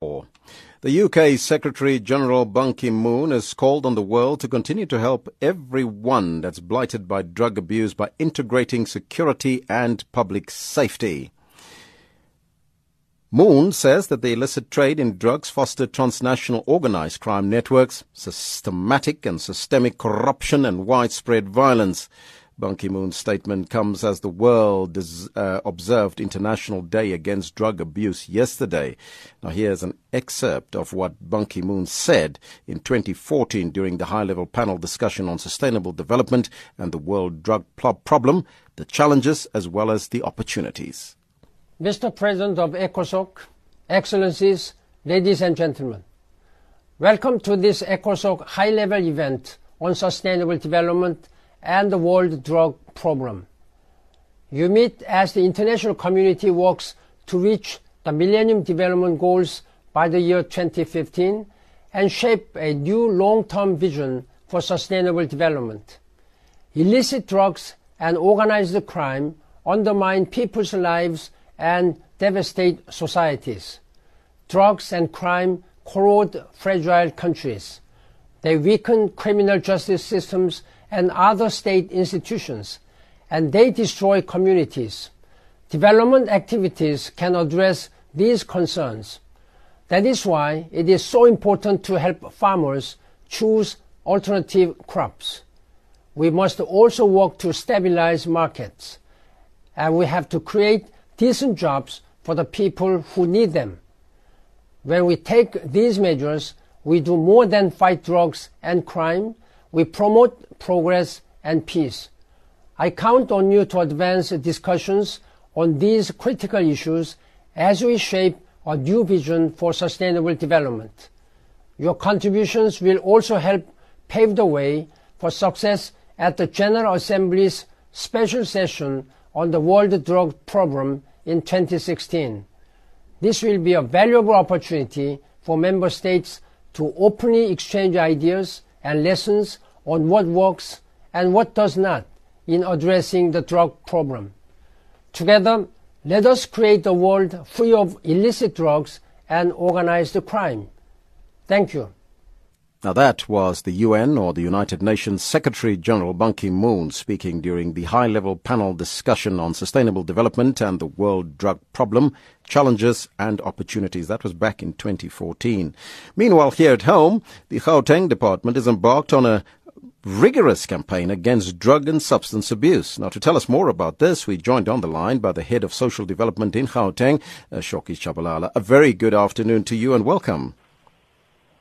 The UK Secretary General Ban Ki moon has called on the world to continue to help everyone that's blighted by drug abuse by integrating security and public safety. Moon says that the illicit trade in drugs fostered transnational organized crime networks, systematic and systemic corruption, and widespread violence. Ban Ki moon's statement comes as the world uh, observed International Day Against Drug Abuse yesterday. Now, here's an excerpt of what Ban Ki moon said in 2014 during the high level panel discussion on sustainable development and the world drug problem, the challenges as well as the opportunities. Mr. President of ECOSOC, Excellencies, ladies and gentlemen, welcome to this ECOSOC high level event on sustainable development and the World Drug Problem. You meet as the international community works to reach the Millennium Development Goals by the year 2015 and shape a new long-term vision for sustainable development. Illicit drugs and organized crime undermine people's lives and devastate societies. Drugs and crime corrode fragile countries. They weaken criminal justice systems and other state institutions, and they destroy communities. Development activities can address these concerns. That is why it is so important to help farmers choose alternative crops. We must also work to stabilize markets, and we have to create decent jobs for the people who need them. When we take these measures, we do more than fight drugs and crime, we promote progress and peace. I count on you to advance discussions on these critical issues as we shape a new vision for sustainable development. Your contributions will also help pave the way for success at the General Assembly's special session on the World Drug Problem in 2016. This will be a valuable opportunity for member states to openly exchange ideas and lessons on what works and what does not in addressing the drug problem. Together, let us create a world free of illicit drugs and organized crime. Thank you. Now that was the UN or the United Nations Secretary General Ban Ki-moon speaking during the high-level panel discussion on sustainable development and the world drug problem, challenges and opportunities. That was back in 2014. Meanwhile, here at home, the Gauteng department is embarked on a rigorous campaign against drug and substance abuse. Now, to tell us more about this, we joined on the line by the head of social development in Gauteng, uh, Shoki Chabalala. A very good afternoon to you and welcome.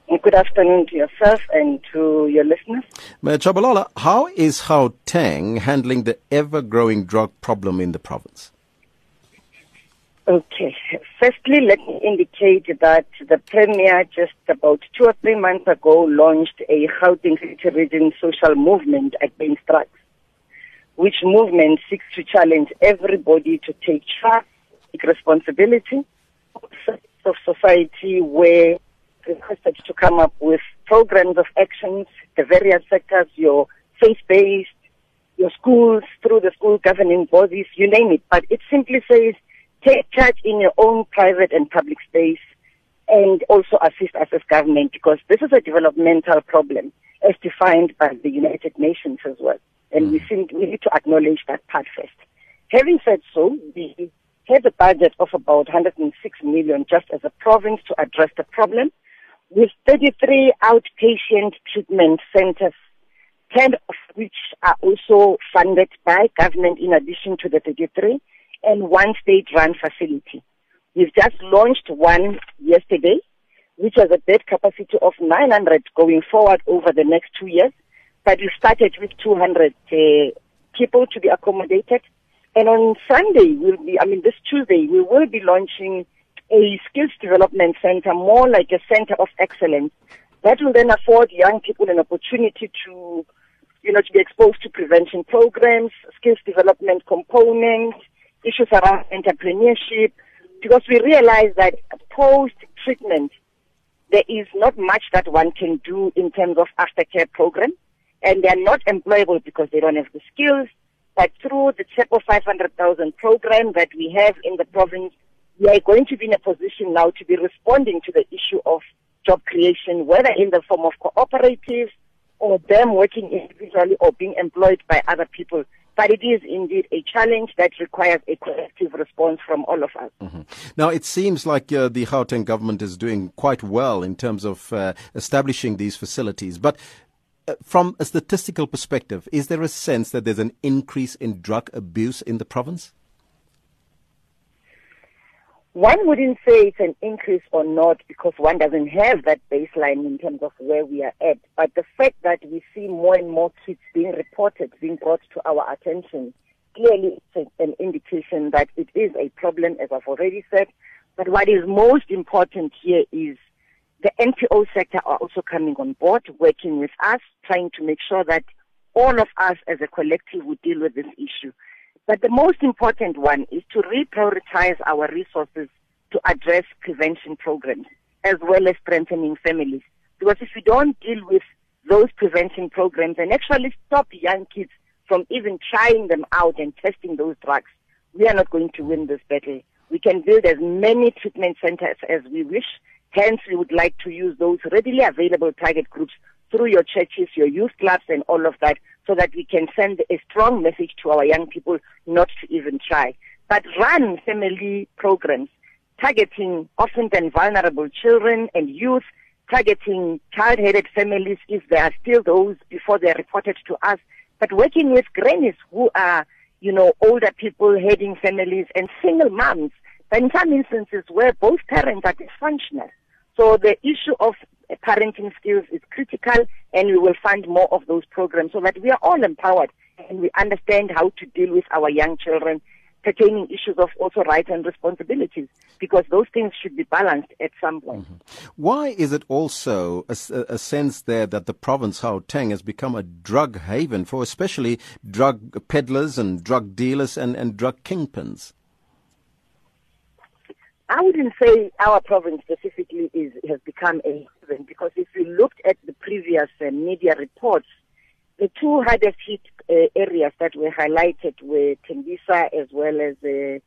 Good afternoon to yourself and to your listeners. Mayor Chabalala, how is Gauteng handling the ever-growing drug problem in the province? Okay. Firstly, let me indicate that the Premier just about two or three months ago launched a Gauteng City Region social movement against drugs, which movement seeks to challenge everybody to take charge, take responsibility of society where requested to come up with programs of actions, the various sectors, your faith-based, your schools, through the school governing bodies, you name it. But it simply says take charge in your own private and public space and also assist us as government because this is a developmental problem as defined by the United Nations as well. And mm. we think we need to acknowledge that part first. Having said so, we have a budget of about 106 million just as a province to address the problem with 33 outpatient treatment centers, 10 of which are also funded by government in addition to the 33, and one state-run facility. We've just launched one yesterday, which has a bed capacity of 900 going forward over the next two years. But we started with 200 uh, people to be accommodated. And on Sunday, we'll be, I mean, this Tuesday, we will be launching a skills development center, more like a center of excellence. That will then afford young people an opportunity to, you know, to be exposed to prevention programs, skills development components, issues around entrepreneurship, because we realize that post treatment, there is not much that one can do in terms of aftercare program, and they are not employable because they don't have the skills. But through the Tshepo 500,000 program that we have in the province, we are going to be in a position now to be responding to the issue of job creation, whether in the form of cooperatives or them working individually or being employed by other people. But it is indeed a challenge that requires a collective response from all of us. Mm-hmm. Now, it seems like uh, the Gauteng government is doing quite well in terms of uh, establishing these facilities. But uh, from a statistical perspective, is there a sense that there's an increase in drug abuse in the province? One wouldn't say it's an increase or not because one doesn't have that baseline in terms of where we are at. But the fact that we see more and more kids being reported, being brought to our attention, clearly it's an indication that it is a problem, as I've already said. But what is most important here is the NPO sector are also coming on board, working with us, trying to make sure that all of us as a collective will deal with this issue. But the most important one is to reprioritize our resources to address prevention programs as well as strengthening families. Because if we don't deal with those prevention programs and actually stop young kids from even trying them out and testing those drugs, we are not going to win this battle. We can build as many treatment centers as we wish. Hence, we would like to use those readily available target groups through your churches, your youth clubs, and all of that so that we can send a strong message to our young people not to even try. But run family programs targeting often and vulnerable children and youth, targeting child-headed families if there are still those before they are reported to us, but working with grannies who are, you know, older people heading families and single moms, but in some instances where both parents are dysfunctional. So the issue of parenting skills is critical and we will fund more of those programs so that we are all empowered and we understand how to deal with our young children pertaining issues of also rights and responsibilities because those things should be balanced at some point. Mm-hmm. Why is it also a, a, sense there that the province Gauteng has become a drug haven for especially drug peddlers and drug dealers and, and drug kingpins? I wouldn't say our province specifically is has become a haven because if you looked at the previous uh, media reports, the two hardest hit uh, areas that were highlighted were Tembisa as well as uh,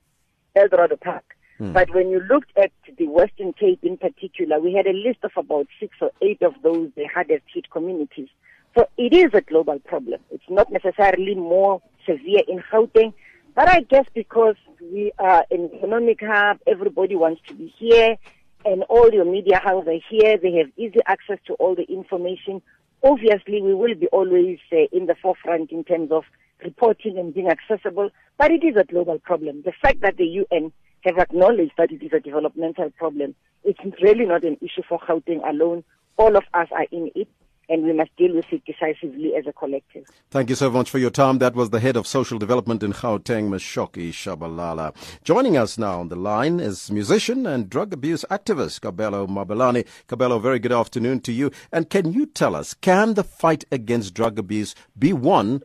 Eldorado Park. Hmm. But when you looked at the Western Cape in particular, we had a list of about six or eight of those the hardest hit communities. So it is a global problem. It's not necessarily more severe in Gauteng, but I guess because we are an economic hub, everybody wants to be here, and all your media houses are here. They have easy access to all the information. Obviously, we will be always uh, in the forefront in terms of reporting and being accessible, but it is a global problem. The fact that the UN have acknowledged that it is a developmental problem, it's really not an issue for Gauteng alone. All of us are in it and we must deal with it decisively as a collective. Thank you so much for your time. That was the head of social development in Gauteng, Mshoki Shabalala. Joining us now on the line is musician and drug abuse activist Kabelo Mabalane. Kabelo, very good afternoon to you. And can you tell us, can the fight against drug abuse be won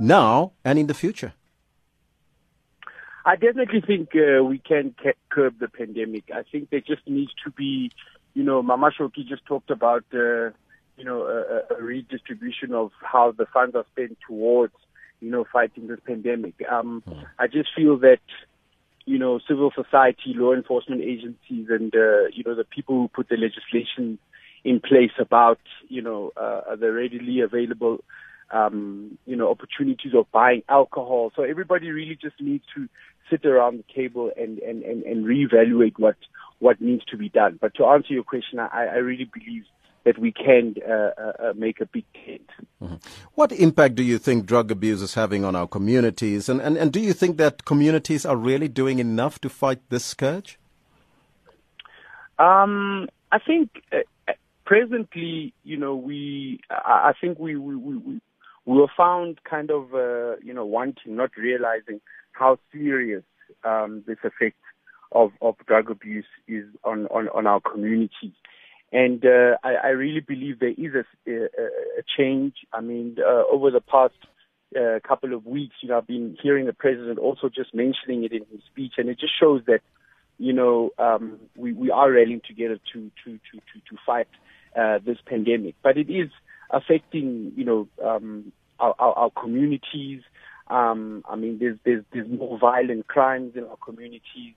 now and in the future? I definitely think uh, we can curb the pandemic. I think there just needs to be, you know, Mama Shoki just talked about uh, you know, a, a redistribution of how the funds are spent towards, you know, fighting this pandemic. Um, mm. I just feel that, you know, civil society, law enforcement agencies, and uh, you know, the people who put the legislation in place about, you know, uh, the readily available, um, you know, opportunities of buying alcohol. So everybody really just needs to sit around the table and and and, and reevaluate what what needs to be done. But to answer your question, I, I really believe that we can uh, uh, uh, make a big dent. Mm-hmm. What impact do you think drug abuse is having on our communities? And, and, and do you think that communities are really doing enough to fight this scourge? Um, I think uh, presently, you know, we, I, I think we, we, we, we were found kind of, uh, you know, wanting, not realizing how serious um, this effect of, of drug abuse is on, on, on our communities. And uh, I, I really believe there is a, a, a change. I mean, uh, over the past uh, couple of weeks, you know, I've been hearing the president also just mentioning it in his speech, and it just shows that, you know, um, we, we are rallying together to to to to, to fight uh, this pandemic. But it is affecting, you know, um, our, our, our communities. Um, I mean, there's there's there's more violent crimes in our communities.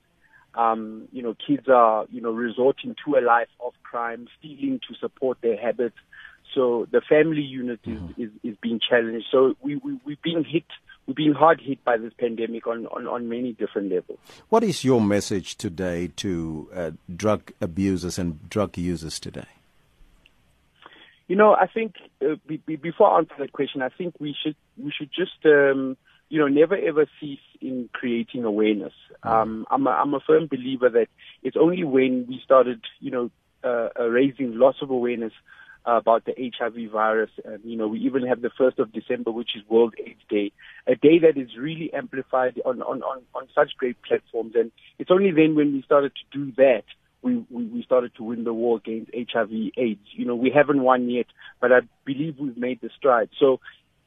Um, you know, kids are, you know, resorting to a life of crime, stealing to support their habits. So the family unit is, mm-hmm. is, is being challenged. So we, we, we've been hit, we've been hard hit by this pandemic on, on, on many different levels. What is your message today to uh, drug abusers and drug users today? You know, I think uh, be, be, before I answer that question, I think we should we should just um, you know never ever cease in creating awareness. Mm. Um, I'm a, I'm a firm believer that it's only when we started you know uh, uh, raising lots of awareness uh, about the HIV virus. And, you know, we even have the 1st of December, which is World AIDS Day, a day that is really amplified on, on, on, on such great platforms. And it's only then when we started to do that we, we, we started to win the war against HIV AIDS. You know, we haven't won yet, but I believe we've made the stride. So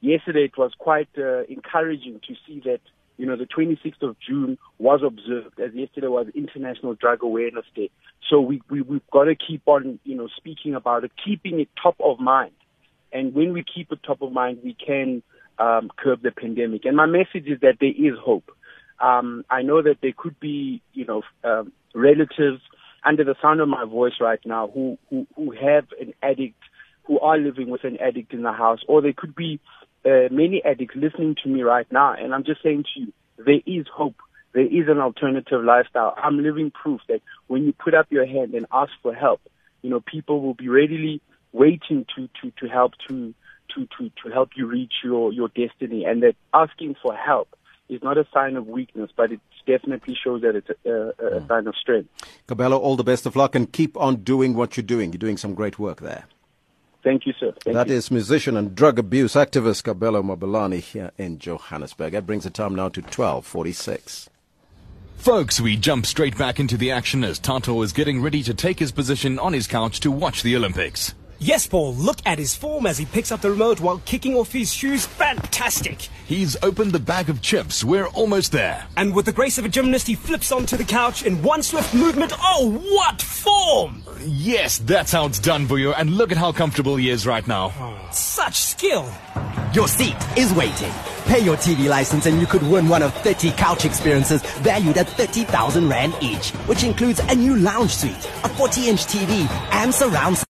yesterday it was quite uh, encouraging to see that, you know, the 26th of June was observed as yesterday was International Drug Awareness Day. So we, we, we've got to keep on, you know, speaking about it, keeping it top of mind. And when we keep it top of mind, we can um, curb the pandemic. And my message is that there is hope. Um, I know that there could be, you know, um, relatives under the sound of my voice right now who, who, who have an addict, who are living with an addict in the house, or there could be uh, many addicts listening to me right now. And I'm just saying to you, there is hope. There is an alternative lifestyle. I'm living proof that when you put up your hand and ask for help, you know, people will be readily waiting to, to, to help to, to, to, to help you reach your, your destiny and that asking for help is not a sign of weakness, but it definitely shows that it's a, a, a sign of strength. Kabelo, all the best of luck and keep on doing what you're doing. You're doing some great work there. Thank you, sir. Thank that you. is musician and drug abuse activist Kabelo Mabalane here in Johannesburg. That brings the time now to 1246. Folks, we jump straight back into the action as Tato is getting ready to take his position on his couch to watch the Olympics. Yes, Paul, look at his form as he picks up the remote while kicking off his shoes. Fantastic! He's opened the bag of chips. We're almost there. And with the grace of a gymnast, he flips onto the couch in one swift movement. Oh, what form! Yes, that's how it's done, Vuyo. And look at how comfortable he is right now. Oh, such skill! Your seat is waiting. Pay your TV license and you could win one of 30 couch experiences valued at 30,000 Rand each, which includes a new lounge suite, a 40 inch TV, and surround